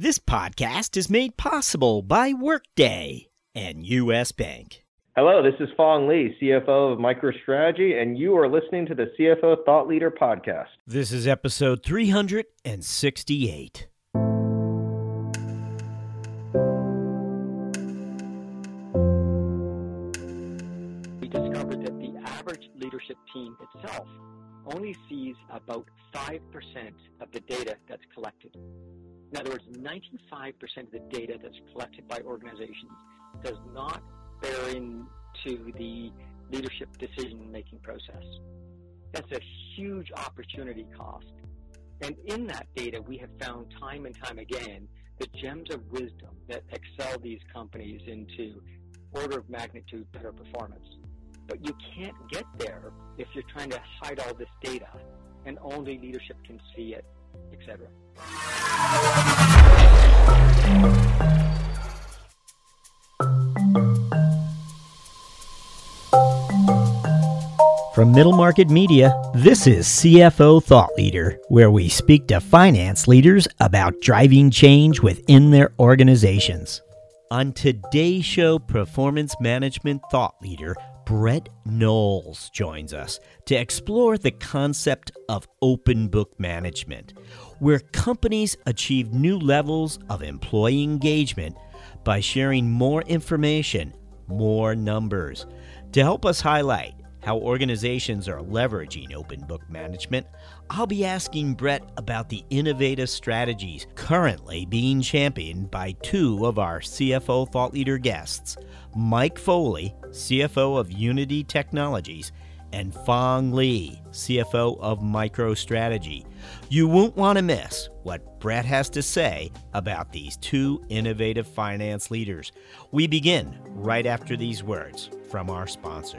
This podcast is made possible by Workday and U.S. Bank. Hello, this is Phong Le, CFO of MicroStrategy, and you are listening to the CFO Thought Leader podcast. This is episode 368. Only sees about 5% of the data that's collected. In other words, 95% of the data that's collected by organizations does not bear into the leadership decision making process. That's a huge opportunity cost. And in that data, we have found time and time again the gems of wisdom that excel these companies into order of magnitude better performance. But you can't get there if you're trying to hide all this data and only leadership can see it, etc. From Middle Market Media, this is CFO Thought Leader, where we speak to finance leaders about driving change within their organizations. On today's show, Performance Management Thought Leader Brett Knowles joins us to explore the concept of open book management, where companies achieve new levels of employee engagement by sharing more information, more numbers. To help us highlight how organizations are leveraging open book management, I'll be asking Brett about the innovative strategies currently being championed by two of our CFO Thought Leader guests, Mike Foley, CFO of Unity Technologies, and Phong Le, CFO of MicroStrategy. You won't want to miss what Brett has to say about these two innovative finance leaders. We begin right after these words from our sponsor.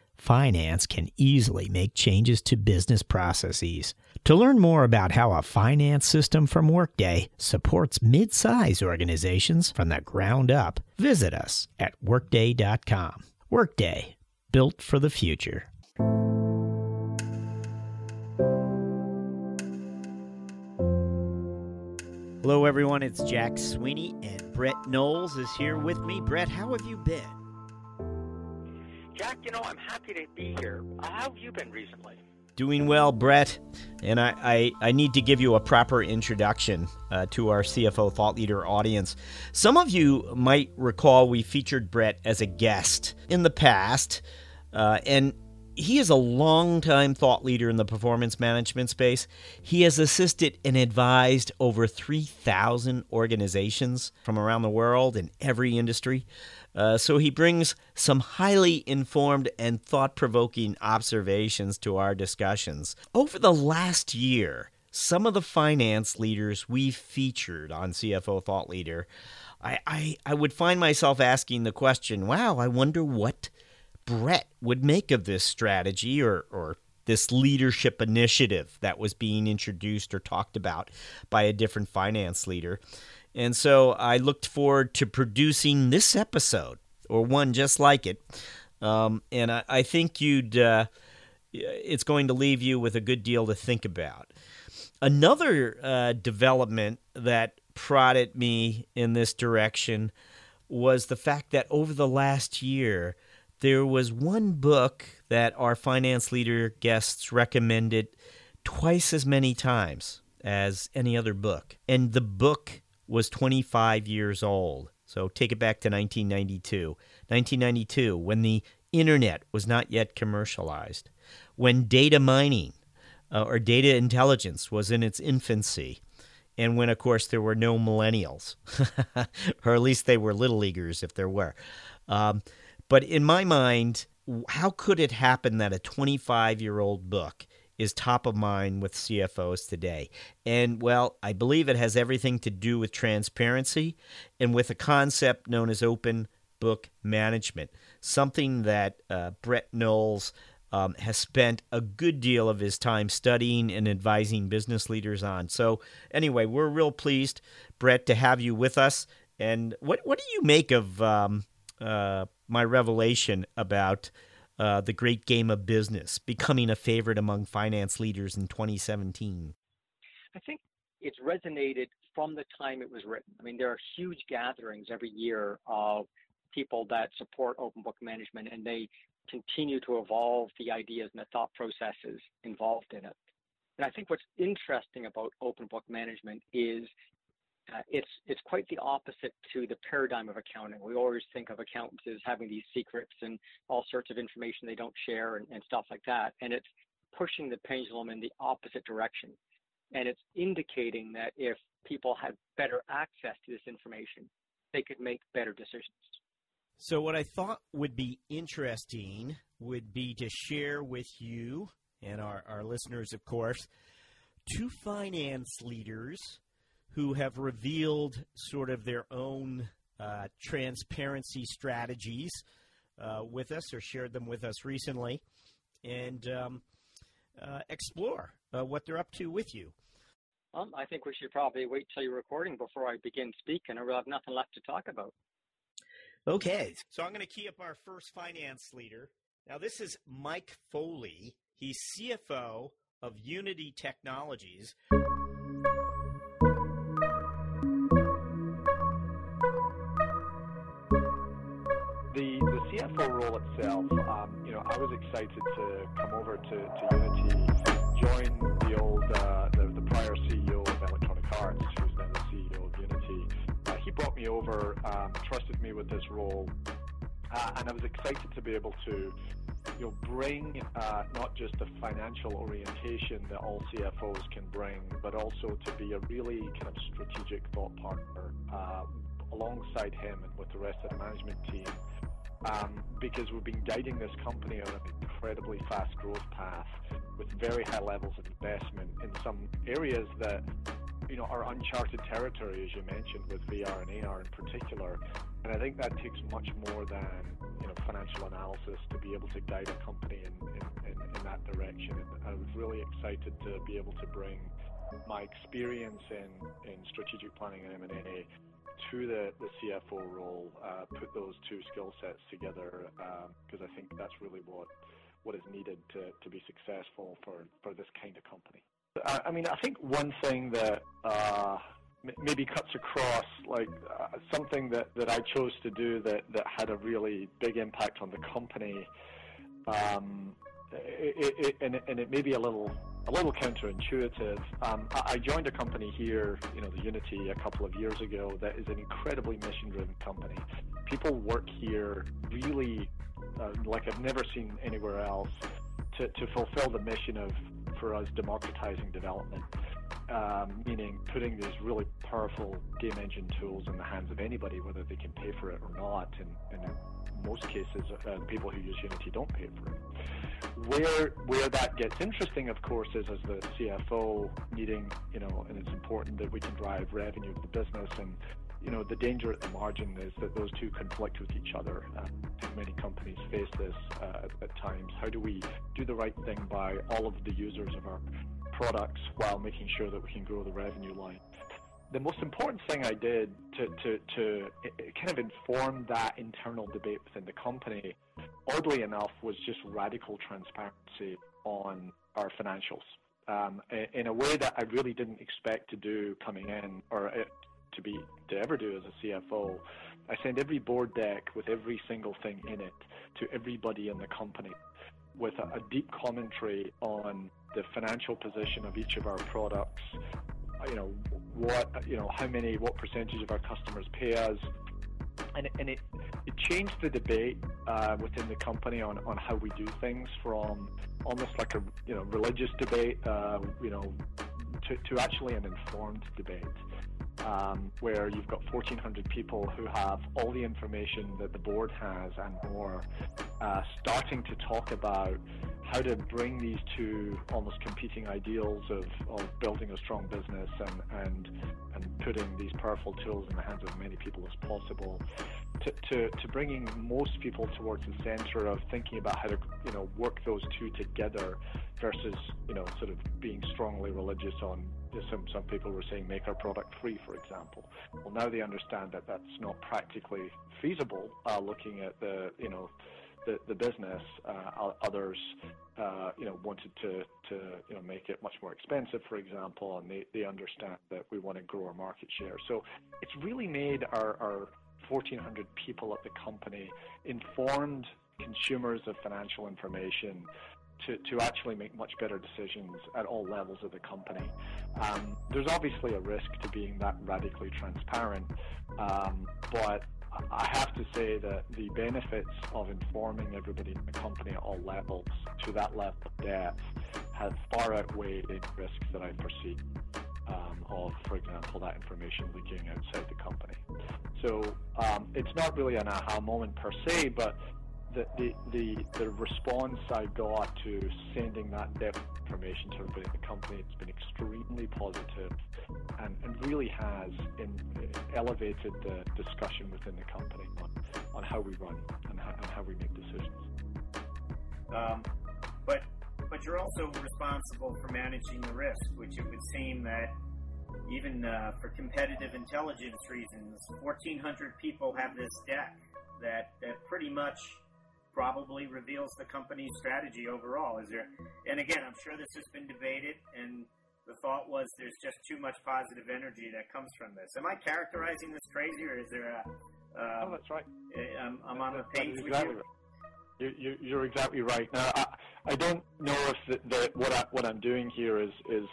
finance can easily make changes to business processes. To learn more about how a finance system from Workday supports mid size organizations from the ground up, visit us at Workday.com. Workday, built for the future. Hello, everyone. It's Jack Sweeney, and Brett Knowles is here with me. Brett, how have you been? Jack, you know, I'm happy to be here. How have you been recently? Doing well, Brett. And I, I, I need to give you a proper introduction uh, to our CFO Thought Leader audience. Some of you might recall we featured Brett as a guest in the past. Uh, and he is a longtime thought leader in the performance management space. He has assisted and advised over 3,000 organizations from around the world in every industry. Uh, so he brings some highly informed and thought provoking observations to our discussions. Over the last year, some of the finance leaders we've featured on CFO Thought Leader, I, I, I would find myself asking the question wow, I wonder what Brett would make of this strategy or, or this leadership initiative that was being introduced or talked about by a different finance leader. And so I looked forward to producing this episode or one just like it. Um, and I, I, think you'd uh, it's going to leave you with a good deal to think about. Another uh, development that prodded me in this direction was the fact that over the last year, there was one book that our finance leader guests recommended twice as many times as any other book. And the book was 25 years old. So take it back to 1992. 1992, when the internet was not yet commercialized, when data mining uh, or data intelligence was in its infancy, and when, of course, there were no millennials, or at least they were little leaguers if there were. Um, but in my mind, how could it happen that a 25 year old book is top of mind with CFOs today? And well, I believe it has everything to do with transparency and with a concept known as open book management, something that uh, Brett Knowles um, has spent a good deal of his time studying and advising business leaders on. So, anyway, we're real pleased, Brett, to have you with us. And what what do you make of um, uh, my revelation about uh, the great game of business becoming a favorite among finance leaders in 2017? I think it's resonated from the time it was written. I mean, there are huge gatherings every year of people that support open book management, and they continue to evolve the ideas and the thought processes involved in it. And I think what's interesting about open book management is uh, it's it's quite the opposite to the paradigm of accounting. We always think of accountants as having these secrets and all sorts of information they don't share and, and stuff like that. And it's pushing the pendulum in the opposite direction. And it's indicating that if people had better access to this information, they could make better decisions. So, what I thought would be interesting would be to share with you and our, our listeners, of course, two finance leaders who have revealed sort of their own uh, transparency strategies uh, with us or shared them with us recently and um, uh, explore uh, what they're up to with you. Um, I think we should probably wait till you're recording before I begin speaking, or we'll have nothing left to talk about. Okay, so I'm going to key up our first finance leader. Now, this is Mike Foley. He's CFO of Unity Technologies. Role itself, um, you know, I was excited to come over to, to Unity, join the old, uh, the, the prior CEO of Electronic Arts, who's now the CEO of Unity. Uh, he brought me over, um, trusted me with this role, uh, and I was excited to be able to, you know, bring uh, not just the financial orientation that all CFOs can bring, but also to be a really kind of strategic thought partner uh, alongside him and with the rest of the management team um, because we've been guiding this company on an incredibly fast growth path with very high levels of investment in some areas that you know are uncharted territory, as you mentioned, with VR and AR in particular. And I think that takes much more than you know financial analysis to be able to guide a company in, in, in, in that direction. And I was really excited to be able to bring my experience in, in strategic planning and M&A to the, the CFO role, uh, put those two skill sets together because um, I think that's really what what is needed to, to be successful for, for this kind of company. I, I mean, I think one thing that uh, maybe cuts across, like uh, something that, that I chose to do that, that had a really big impact on the company, um, it, it, and, it, and it may be a little a little counterintuitive. Um, I joined a company here, you know, the Unity, a couple of years ago that is an incredibly mission-driven company. People work here really uh, like I've never seen anywhere else to, to fulfill the mission of, for us, democratizing development. Um, meaning putting these really powerful game engine tools in the hands of anybody, whether they can pay for it or not. And, and most cases, uh, people who use Unity don't pay for it. Where where that gets interesting, of course, is as the CFO needing, you know, and it's important that we can drive revenue of the business and you know, the danger at the margin is that those two conflict with each other. Uh, many companies face this uh, at, at, times. How do we do the right thing by all of the users of our products while making sure that we can grow the revenue line? The most important thing I did to, to, to kind of inform that internal debate within the company oddly enough, was just radical transparency on our financials um, in a way that I really didn't expect to do coming in or uh, to be to ever do as a CFO. I send every board deck with every single thing in it to everybody in the company with a, a deep commentary on the financial position of each of our products. You know what you know how many what percentage of our customers pay us, and, and it, it changed the debate uh, within the company on, on how we do things from almost like a you know religious debate, uh, you know, to, to actually an informed debate um, where you've got 1,400 people who have all the information that the board has and more, uh, starting to talk about how to bring these two almost competing ideals of, of building a strong business and, and, and putting these powerful tools in the hands of as many people as possible. To, to, to bringing most people towards the center of thinking about how to you know work those two together versus you know sort of being strongly religious on some some people were saying make our product free for example. Well now they understand that that's not practically feasible uh, looking at the you know the, the business uh, others uh, you know wanted to to you know make it much more expensive for example and they, they understand that we want to grow our market share. So it's really made our, our 1,400 people at the company, informed consumers of financial information to, to actually make much better decisions at all levels of the company. Um, there's obviously a risk to being that radically transparent, um, but I have to say that the benefits of informing everybody in the company at all levels to that level of depth have far outweighed any risks that I foresee um, of, for example, that information leaking outside the company. So um, it's not really an aha moment per se, but the, the, the, the response I got to sending that depth information to everybody in the company has been extremely positive and, and really has in, elevated the discussion within the company on, on how we run and how, and how we make decisions. Um, but but you're also responsible for managing the risk, which it would seem that even uh, for competitive intelligence reasons, 1,400 people have this deck that, that pretty much probably reveals the company's strategy overall. Is there? And again, I'm sure this has been debated, and the thought was there's just too much positive energy that comes from this. Am I characterizing this crazy, or is there a? Um, oh, that's right. I'm, I'm on the page with you. Right. You're, you're exactly right. Now, I, I don't know if the, the, what I, what I'm doing here is is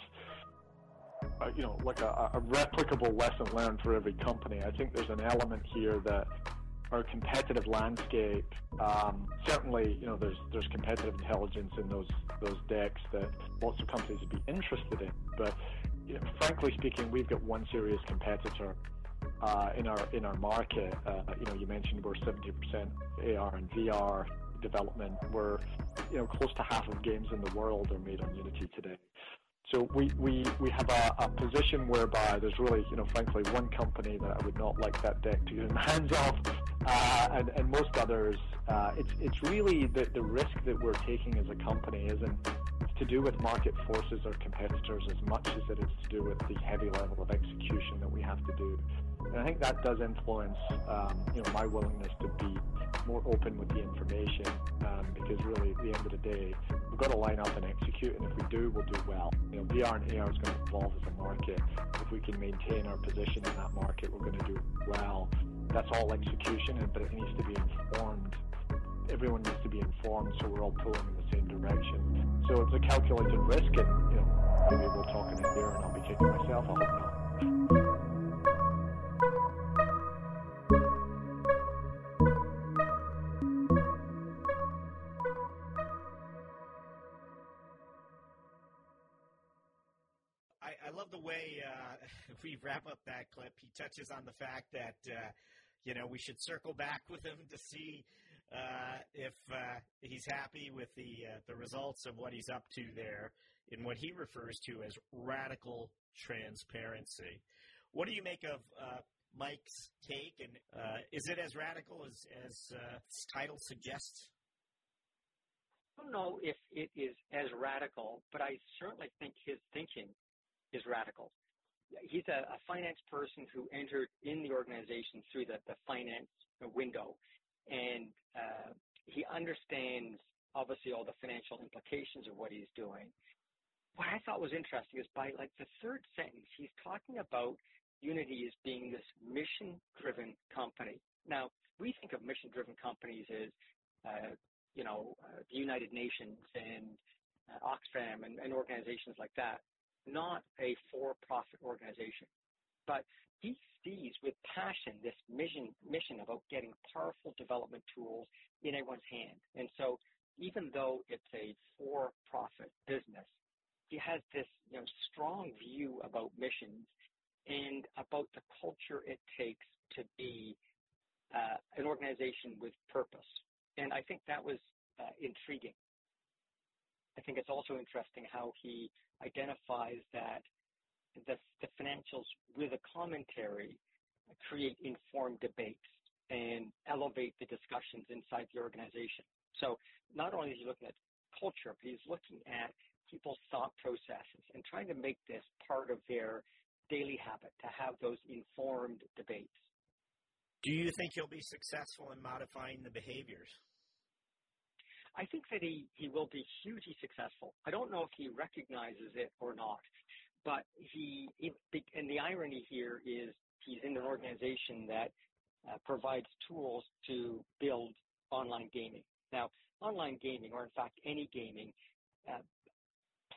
uh, you know like a, a replicable lesson learned for every company. I think there's an element here that our competitive landscape. Um, certainly, you know, there's there's competitive intelligence in those those decks that lots of companies would be interested in. But you know, frankly speaking, we've got one serious competitor uh, in our in our market. Uh, you know, you mentioned we're 70% AR and VR development where you know close to half of games in the world are made on Unity today. So we, we, we have a, a position whereby there's really, you know, frankly, one company that I would not like that deck to get in the hands of, uh, and, and most others. Uh, it's, it's really the, the risk that we're taking as a company isn't to do with market forces or competitors as much as it is to do with the heavy level of execution that we have to do and I think that does influence, um, you know, my willingness to be more open with the information um, because really, at the end of the day, we've got to line up and execute, and if we do, we'll do well. You know, VR and AR is going to evolve as a market. If we can maintain our position in that market, we're going to do well. That's all execution, but it needs to be informed. Everyone needs to be informed, so we're all pulling in the same direction. So it's a calculated risk, and you know, maybe we'll talk in a year, and I'll be kicking myself. I hope not. Up that clip, he touches on the fact that uh, you know we should circle back with him to see uh, if uh, he's happy with the uh, the results of what he's up to there in what he refers to as radical transparency. What do you make of uh, Mike's take, and uh, is it as radical as as its title suggests? I don't know if it is as radical, but I certainly think his thinking is radical he's a, a finance person who entered in the organization through the, the finance window, and uh, he understands obviously all the financial implications of what he's doing. What I thought was interesting is by like the third sentence, he's talking about Unity as being this mission-driven company. Now, we think of mission-driven companies as, uh, you know, uh, the United Nations and uh, Oxfam and, and organizations like that not a for-profit organization. But he sees with passion this mission mission about getting powerful development tools in everyone's hand. And so even though it's a for-profit business, he has this you know strong view about missions and about the culture it takes to be uh, an organization with purpose. And I think that was uh, intriguing. I think it's also interesting how he identifies that the, the financials with a commentary create informed debates and elevate the discussions inside the organization. So not only is he looking at culture, but he's looking at people's thought processes and trying to make this part of their daily habit to have those informed debates. Do you think he'll be successful in modifying the behaviors? I think that he, he will be hugely successful. I don't know if he recognizes it or not, but he, and the irony here is he's in an organization that uh, provides tools to build online gaming. Now, online gaming, or in fact any gaming, uh,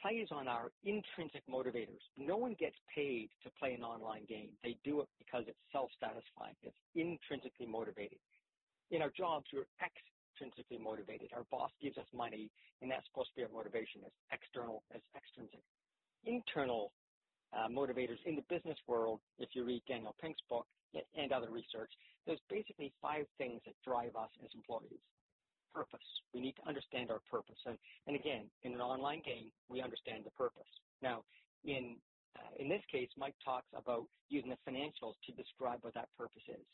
plays on our intrinsic motivators. No one gets paid to play an online game. They do it because it's self-satisfying. It's intrinsically motivated. In our jobs, we're extrinsically motivated. Our boss gives us money, and that's supposed to be our motivation as external as extrinsic. Internal uh, motivators in the business world, if you read Daniel Pink's book and other research, there's basically five things that drive us as employees purpose. We need to understand our purpose. And, and again, in an online game, we understand the purpose. Now, in, uh, in this case, Mike talks about using the financials to describe what that purpose is.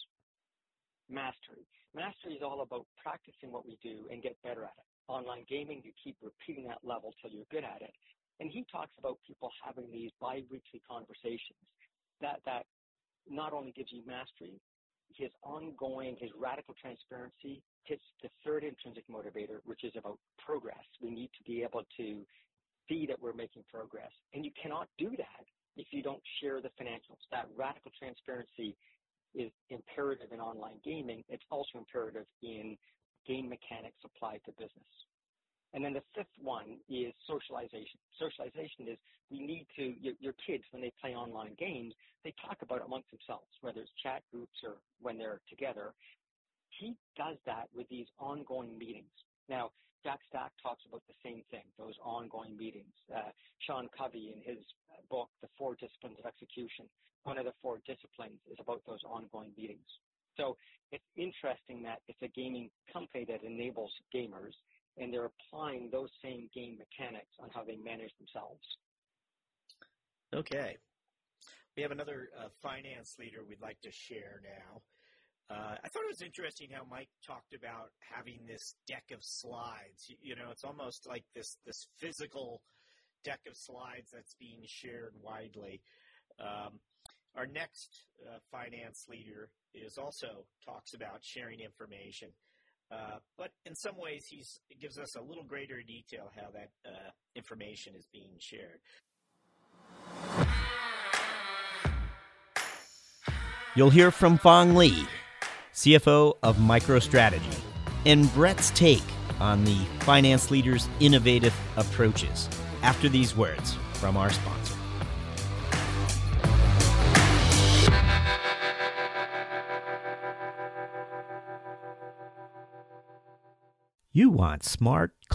Mastery. Mastery is all about practicing what we do and get better at it. Online gaming, you keep repeating that level till you're good at it. And he talks about people having these bi-weekly conversations that, that not only gives you mastery, his ongoing, his radical transparency hits the third intrinsic motivator, which is about progress. We need to be able to see that we're making progress. And you cannot do that if you don't share the financials. That radical transparency is imperative in online gaming. It's also imperative in game mechanics applied to business. And then the fifth one is socialization. Socialization is we need to, your, your, kids, when they play online games, they talk about it amongst themselves, whether it's chat groups or when they're together. He does that with these ongoing meetings. Now, Jack Stack talks about the same thing, those ongoing meetings. Uh, Sean Covey in his book, The Four Disciplines of Execution, one of the four disciplines is about those ongoing meetings. So it's interesting that it's a gaming company that enables gamers and they're applying those same game mechanics on how they manage themselves. Okay. We have another uh, finance leader we'd like to share now. Uh, I thought it was interesting how Mike talked about having this deck of slides. You, you, know, it's almost like this this physical deck of slides that's being shared widely. Um, our next uh, finance leader is also talks about sharing information. Uh, but in some ways, he gives us a little greater detail how that uh, information is being shared. You'll hear from Phong Le, CFO of MicroStrategy, and Brett's take on the finance leader's innovative approaches after these words from our sponsor. You want smart,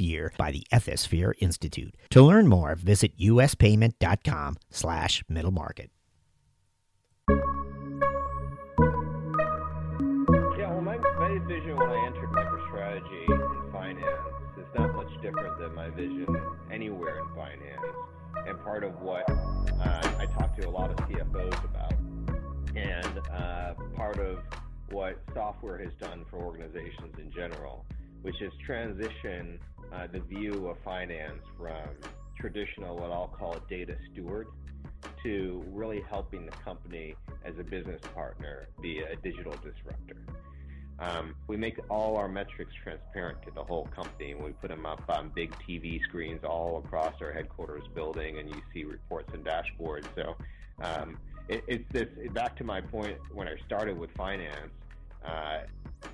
year by the Ethisphere Institute. To learn more, visit uspayment.com slash middle market. Yeah, well, my, my vision when I entered MicroStrategy in finance is not much different than my vision anywhere in finance. And part of what uh, I talk to a lot of CFOs about, and uh, part of what software has done for organizations in general which is transition uh, the view of finance from traditional, what I'll call data steward, to really helping the company as a business partner be a digital disruptor. Um, we make all our metrics transparent to the whole company, and we put them up on big TV screens all across our headquarters building, and you see reports and dashboards. So um, it, it's this. Back to my point when I started with finance. Uh,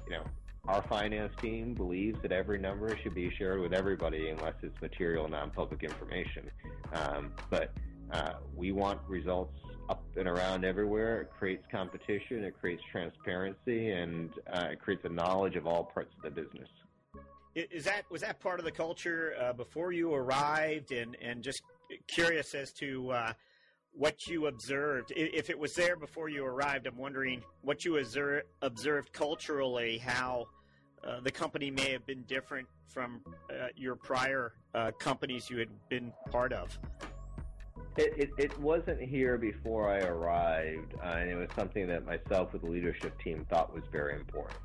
you know, our finance team believes that every number should be shared with everybody unless it's material non-public information. Um, but uh, we want results up and around everywhere. It creates competition, it creates transparency, and uh, it creates a knowledge of all parts of the business. Is that was that part of the culture uh, before you arrived, and and just curious as to uh, what you observed. If it was there before you arrived, I'm wondering what you observed culturally, how uh, the company may have been different from uh, your prior uh, companies you had been part of. It, it, it, wasn't here before I arrived, uh, and it was something that myself with the leadership team thought was very important.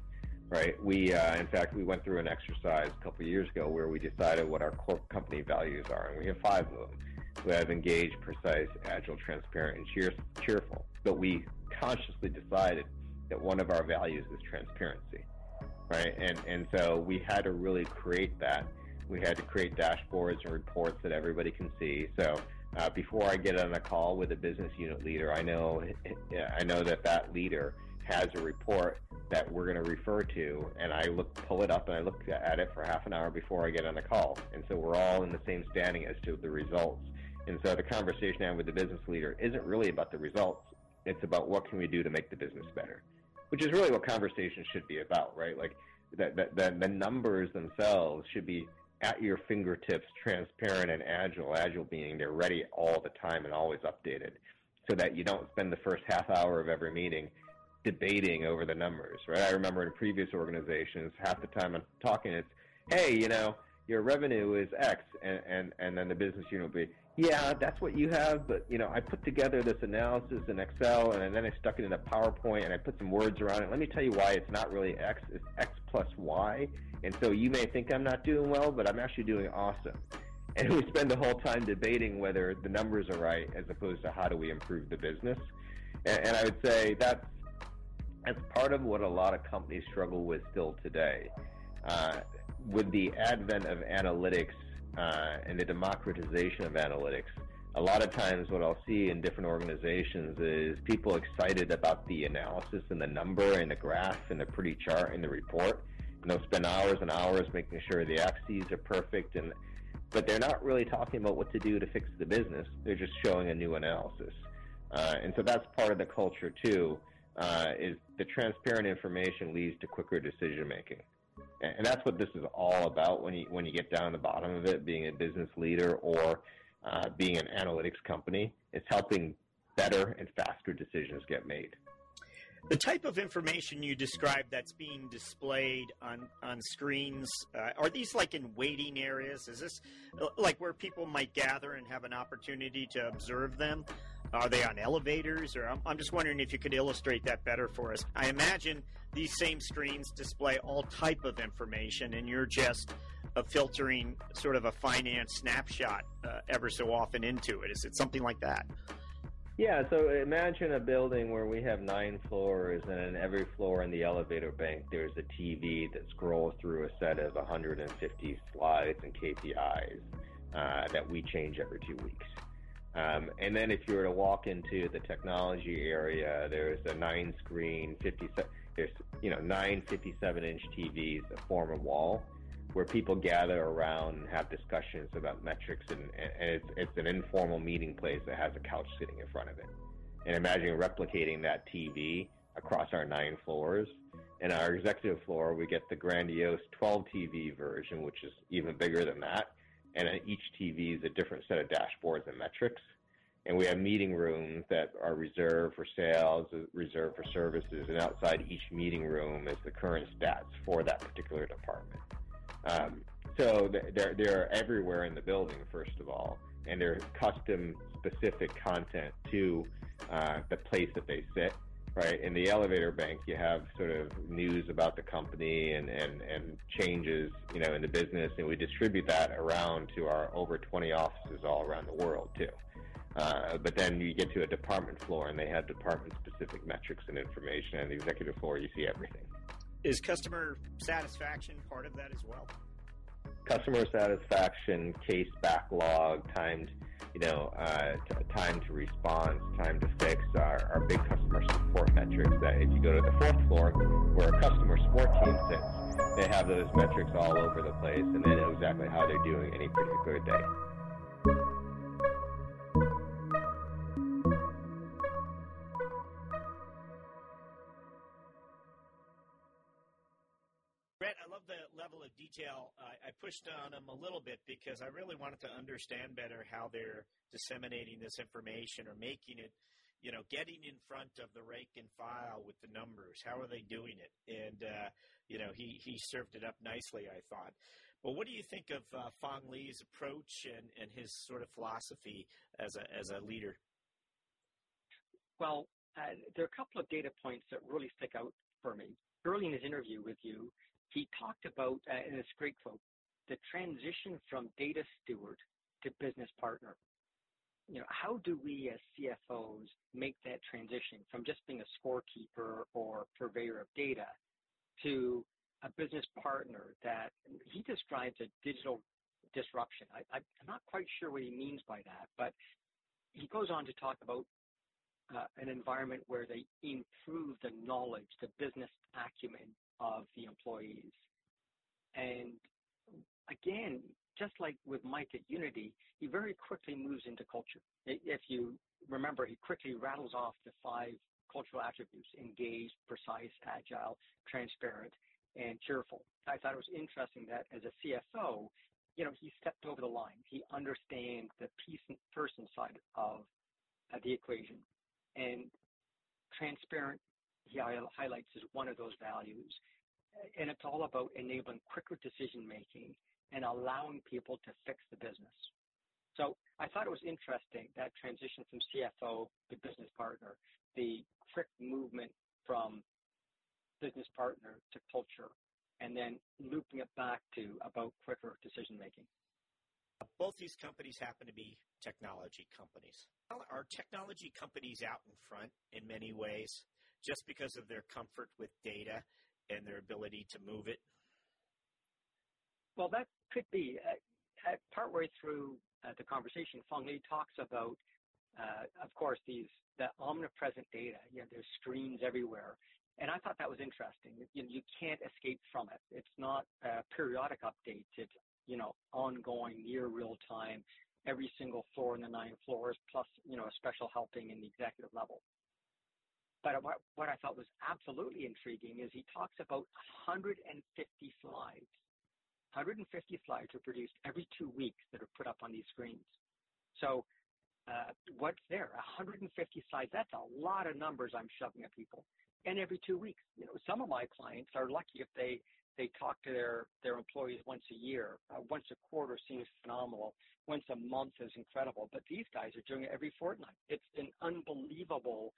Right? We, uh, in fact, we went through an exercise a couple years ago where we decided what our core company values are, and we have five of them. We have engaged, precise, agile, transparent, and cheer- cheerful. But we consciously decided that one of our values is transparency, right? And and so we had to really create that. We had to create dashboards and reports that everybody can see. So uh, before I get on a call with a business unit leader, I know I know that that leader has a report that we're going to refer to, and I look pull it up and I look at it for half an hour before I get on the call, and so we're all in the same standing as to the results. And so the conversation I have with the business leader isn't really about the results; it's about what can we do to make the business better, which is really what conversations should be about, right? Like that, that the numbers themselves should be at your fingertips, transparent and agile. Agile being they're ready all the time and always updated, so that you don't spend the first half hour of every meeting debating over the numbers. Right? I remember in previous organizations, half the time I'm talking, it's, hey, you know, your revenue is X, and and and then the business unit will be, yeah, that's what you have, but you know, I put together this analysis in Excel, and then I stuck it in a PowerPoint, and I put some words around it. Let me tell you why it's not really X; it's X plus Y, and so you may think I'm not doing well, but I'm actually doing awesome. And we spend the whole time debating whether the numbers are right as opposed to how do we improve the business. And, and I would say that's, that's part of what a lot of companies struggle with still today. Uh, with the advent of analytics uh, and the democratization of analytics, a lot of times what I'll see in different organizations is people excited about the analysis and the number and the graph and the pretty chart and the report and they'll spend hours and hours making sure the axes are perfect and but they're not really talking about what to do to fix the business. They're just showing a new analysis. Uh, and so that's part of the culture too, uh, is the transparent information leads to quicker decision making. And, that's what this is all about when you, when you get down to the bottom of it, being a business leader or uh, being an analytics company. It's helping better and faster decisions get made. The type of information you described that's being displayed on on screens uh, are these like in waiting areas? Is this uh, like where people might gather and have an opportunity to observe them? Are they on elevators, or I'm, I'm just wondering if you could illustrate that better for us. I imagine these same screens display all type of information, and you're just filtering sort of a finance snapshot uh, ever so often into it. Is it something like that? Yeah, so imagine a building where we have nine floors, and in every floor in the elevator bank, there's a TV that scrolls through a set of 150 slides and KPIs uh, that we change every two weeks. Um, and then if you were to walk into the technology area, there's a nine screen, 50, there's, you know, nine 57 inch TVs that form a wall where people gather around and have discussions about metrics, and, and it's, it's an informal meeting place that has a couch sitting in front of it. And imagine replicating that TV across our nine floors. And our executive floor, we get the grandiose 12 TV version, which is even bigger than that. And each TV is a different set of dashboards and metrics. And we have meeting rooms that are reserved for sales, reserved for services, and outside each meeting room is the current stats for that particular department. Um, so they're they're everywhere in the building, first of all, and they're custom specific content to uh, the place that they sit. Right in the elevator bank, you have sort of news about the company and, and, and changes, you know, in the business, and we distribute that around to our over 20 offices all around the world too. Uh, but then you get to a department floor, and they have department-specific metrics and information. And the executive floor, you see everything is customer satisfaction part of that as well? Customer satisfaction, case backlog, timed, you know, uh, t- time to response, time to fix are, are big customer support metrics. That if you go to the fourth floor, where a customer support team sits, they have those metrics all over the place, and they know exactly how they're doing any particular day. Detail. I pushed on them a little bit because I really wanted to understand better how they're disseminating this information or making it, you know, getting in front of the rake and file with the numbers. How are they doing it? And, uh, you know, he, he served it up nicely, I thought. But what do you think of uh, Phong Le's approach and, and his sort of philosophy as a, as a leader? Well, uh, there are a couple of data points that really stick out for me. Early in his interview with you, he talked about, uh, in this great quote, the transition from data steward to business partner. You know, how do we as CFOs make that transition from just being a scorekeeper or purveyor of data to a business partner that he describes a digital disruption. I, am not quite sure what he means by that, but he goes on to talk about uh, an environment where they improve the knowledge, the business acumen employees. And again, just like with Mike at Unity, he very quickly moves into culture. If you remember, he quickly rattles off the five cultural attributes engaged, precise, agile, transparent, and cheerful. I thought it was interesting that as a CFO, you know, he stepped over the line. He understands the person side of uh, the equation. And transparent he highlights as one of those values. And it's all about enabling quicker decision making and allowing people to fix the business. So I thought it was interesting that transition from CFO to business partner, the quick movement from business partner to culture, and then looping it back to about quicker decision making. Both these companies happen to be technology companies. Are technology companies out in front in many ways? just because of their comfort with data and their ability to move it? Well, that could be. Uh, partway through uh, the conversation, Phong Le talks about, uh, of course, these the omnipresent data. You know, there's screens everywhere, and I thought that was interesting. You, know, you can't escape from it. It's not periodic updates. It's you know ongoing, near real time, every single floor in the nine floors, plus you know a special helping in the executive level. But what, what I thought was absolutely intriguing is he talks about 150 slides. 150 slides are produced every two weeks that are put up on these screens. So uh, what's there? 150 slides. That's a lot of numbers I'm shoving at people. And every two weeks, you know, some of my clients are lucky if they they talk to their their employees once a year. Uh, once a quarter seems phenomenal. Once a month is incredible. But these guys are doing it every fortnight. It's an unbelievable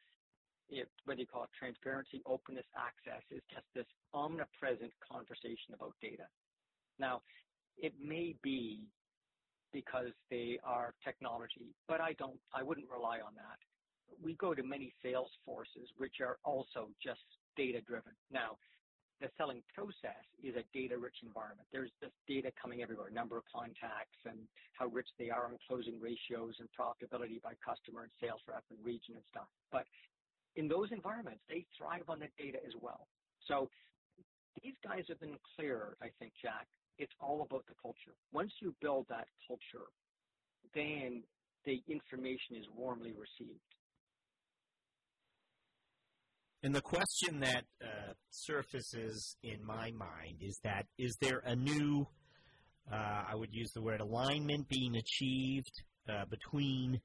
it, whether you call it transparency, openness, access, is just this omnipresent conversation about data. Now, it may be because they are technology, but I don't, I wouldn't rely on that. We go to many sales forces which are also just data driven. Now, the selling process is a data rich environment. There's just data coming everywhere, number of contacts and how rich they are on closing ratios and profitability by customer and sales rep and region and stuff. But in those environments, they thrive on the data as well. So these guys have been clear, I think, Jack. It's all about the culture. Once you build that culture, then the information is warmly received. And the question that uh, surfaces in my mind is that is there a new, uh, I would use the word alignment being achieved uh, between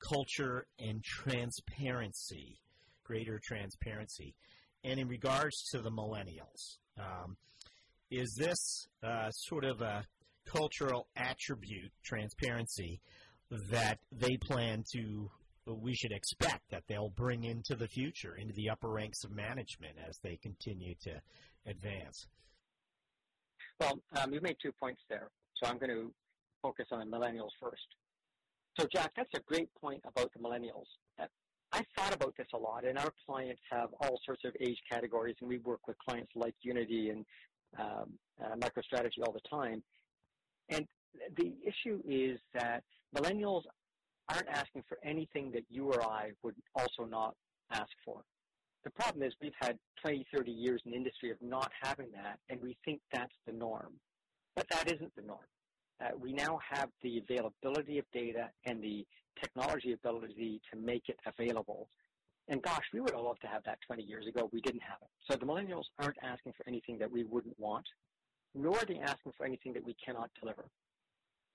culture and transparency, greater transparency. And in regards to the millennials, um, is this uh, sort of a cultural attribute, transparency, that they plan to, we should expect that they'll bring into the future, into the upper ranks of management as they continue to advance? Well, um, you made two points there, so I'm going to focus on millennials first. So, Jack, that's a great point about the millennials. I thought about this a lot, and our clients have all sorts of age categories, and we work with clients like Unity and um, uh, MicroStrategy all the time. And the issue is that millennials aren't asking for anything that you or I would also not ask for. The problem is we've had 20, 30 years in the industry of not having that, and we think that's the norm. But that isn't the norm. Uh, we now have the availability of data and the technology ability to make it available. And gosh, we would have loved to have that 20 years ago. We didn't have it. So the millennials aren't asking for anything that we wouldn't want, nor are they asking for anything that we cannot deliver.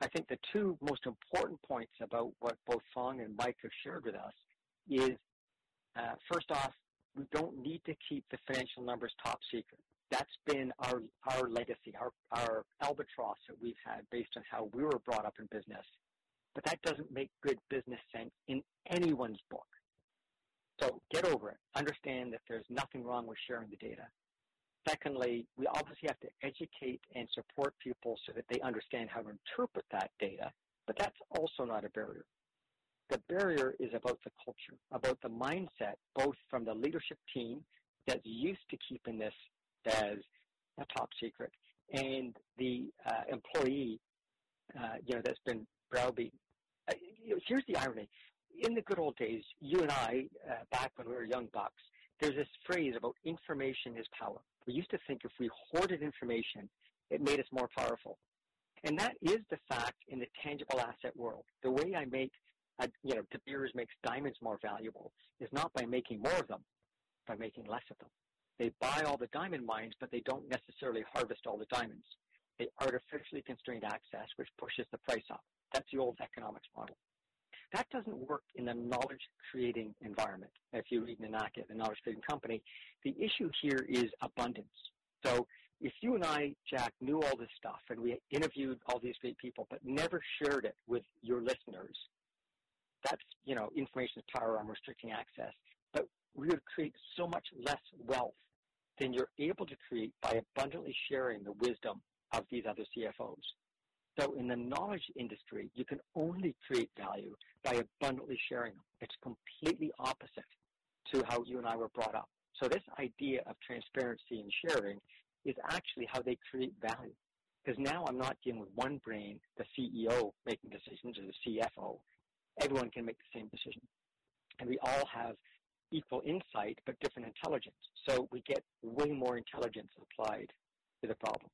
I think the two most important points about what both Phong and Mike have shared with us is, uh, first off, we don't need to keep the financial numbers top secret. That's been our our legacy, our our albatross that we've had based on how we were brought up in business. But that doesn't make good business sense in anyone's book. So get over it. Understand that there's nothing wrong with sharing the data. Secondly, we obviously have to educate and support people so that they understand how to interpret that data, but that's also not a barrier. The barrier is about the culture, about the mindset, both from the leadership team that's used to keeping this as a top secret, and the uh, employee, uh, you know, that's been browbeaten. Uh, you know, here's the irony: in the good old days, you and I, uh, back when we were young bucks, there's this phrase about information is power. We used to think if we hoarded information, it made us more powerful. And that is the fact in the tangible asset world. The way I make, uh, you know, De Beers makes diamonds more valuable is not by making more of them, by making less of them. They buy all the diamond mines, but they don't necessarily harvest all the diamonds. They artificially constrain access, which pushes the price up. That's the old economics model. That doesn't work in a knowledge creating environment. If you read Nonaka, the knowledge creating company, the issue here is abundance. So if you and I, Jack, knew all this stuff and we interviewed all these great people, but never shared it with your listeners, that's, you know, information is power, I'm restricting access. But we would create so much less wealth than you're able to create by abundantly sharing the wisdom of these other CFOs. So in the knowledge industry, you can only create value by abundantly sharing them. It's completely opposite to how you and I were brought up. So this idea of transparency and sharing is actually how they create value. Because now I'm not dealing with one brain, the CEO making decisions or the CFO. Everyone can make the same decision. And we all have equal insight but different intelligence. So we get way more intelligence applied to the problem.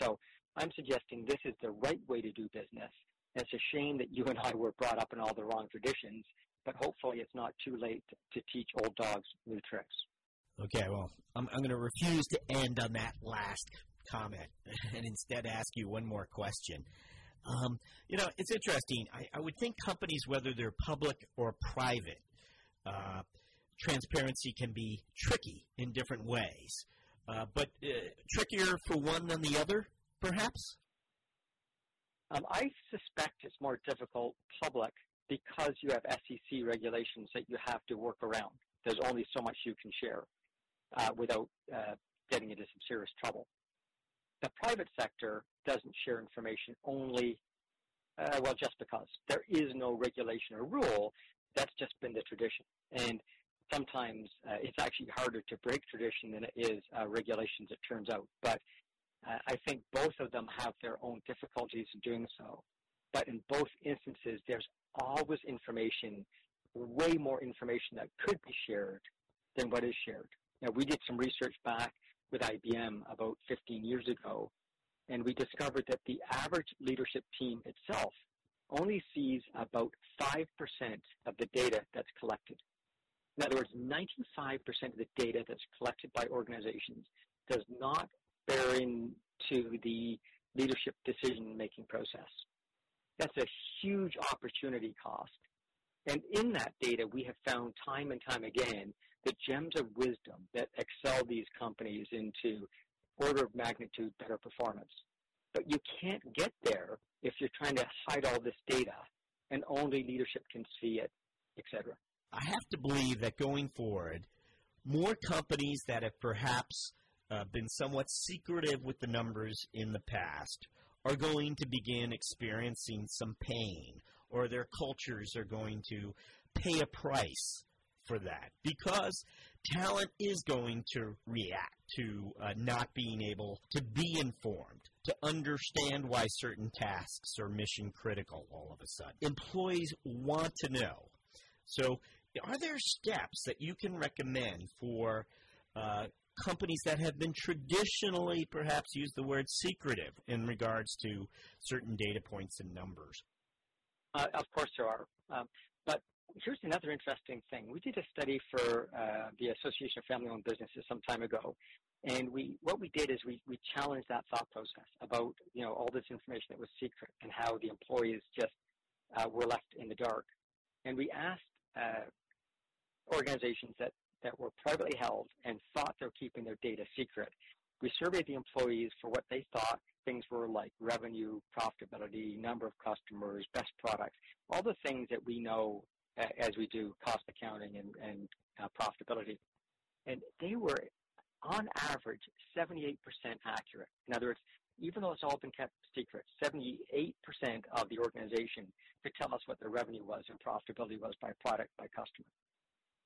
So I'm suggesting this is the right way to do business. It's a shame that you and I were brought up in all the wrong traditions, but hopefully it's not too late to teach old dogs new tricks. Okay, well, I'm, I'm going to refuse to end on that last comment and instead ask you one more question. Um, you know, it's interesting. I, I, would think companies, whether they're public or private, uh, transparency can be tricky in different ways. Uh, but uh, trickier for one than the other? perhaps? Um, I suspect it's more difficult public because you have SEC regulations that you have to work around. There's only so much you can share uh, without uh, getting into some serious trouble. The private sector doesn't share information only, uh, well, just because. There is no regulation or rule. That's just been the tradition. And sometimes uh, it's actually harder to break tradition than it is uh, regulations, it turns out. But I think both of them have their own difficulties in doing so. But in both instances, there's always information, way more information that could be shared than what is shared. Now, we did some research back with IBM about 15 years ago, and we discovered that the average leadership team itself only sees about 5% of the data that's collected. In other words, 95% of the data that's collected by organizations does not bearing to the leadership decision making process. That's a huge opportunity cost. And in that data, we have found time and time again the gems of wisdom that excel these companies into order of magnitude better performance. But you can't get there if you're trying to hide all this data and only leadership can see it, etc. I have to believe that going forward, more companies that have perhaps uh, been somewhat secretive with the numbers in the past are going to begin experiencing some pain, or their cultures are going to pay a price for that because talent is going to react to uh, not being able to be informed, to understand why certain tasks are mission critical all of a sudden. Employees want to know. So, are there steps that you can recommend for uh, companies that have been traditionally perhaps use the word secretive in regards to certain data points and numbers? Uh, of course there are. Um, but here's another interesting thing. We did a study for uh, the Association of Family-Owned Businesses some time ago, and we what we did is we, we challenged that thought process about you know all this information that was secret and how the employees just uh, were left in the dark. And we asked uh, organizations that that were privately held and thought they were keeping their data secret. We surveyed the employees for what they thought things were like revenue, profitability, number of customers, best products, all the things that we know as we do cost accounting and, and uh, profitability. And they were, on average, 78% accurate. In other words, even though it's all been kept secret, 78% of the organization could tell us what their revenue was and profitability was by product, by customer.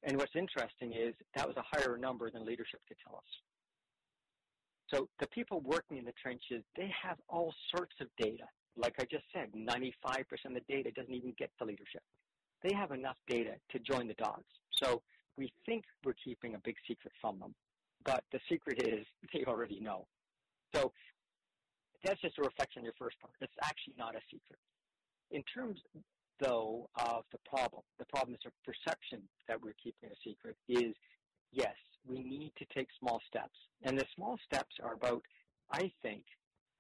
And what's interesting is that was a higher number than leadership could tell us. So the people working in the trenches, they have all sorts of data. Like I just said, 95% of the data doesn't even get to leadership. They have enough data to join the dots. So we think we're keeping a big secret from them, but the secret is they already know. So that's just a reflection on your first part. It's actually not a secret. In terms, though, of the problem, the problem is a perception that we're keeping a secret is yes, we need to take small steps. And the small steps are about, I think,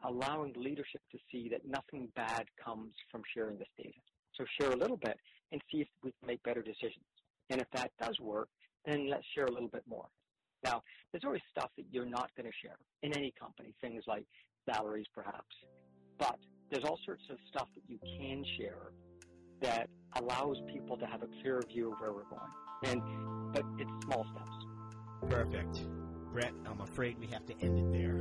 allowing leadership to see that nothing bad comes from sharing this data. So share a little bit and see if we can make better decisions. And if that does work, then let's share a little bit more. Now, there's always stuff that you're not going to share in any company, things like salaries perhaps. But there's all sorts of stuff that you can share that allows people to have a clear view of where we're going. And but it's small steps. Perfect. Brett, I'm afraid we have to end it there.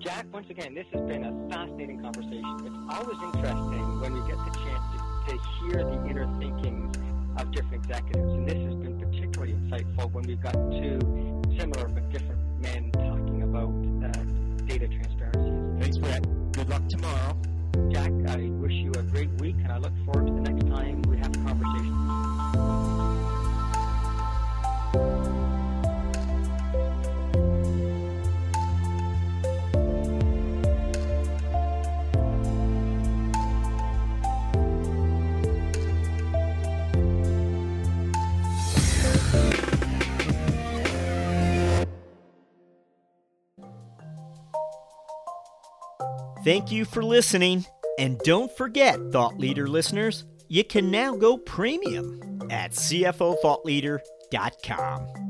Jack, once again, this has been a fascinating conversation. It's always interesting when we get the chance to, to hear the inner thinkings of different executives. And this has been particularly insightful when we've got two similar but different men talking about uh, data transparency. Thanks, Brett. Good luck tomorrow. Jack, I wish you a great week, and I look forward to the next time we have a conversation. Thank you for listening. And don't forget, Thought Leader listeners, you can now go premium at CFOThoughtLeader.com.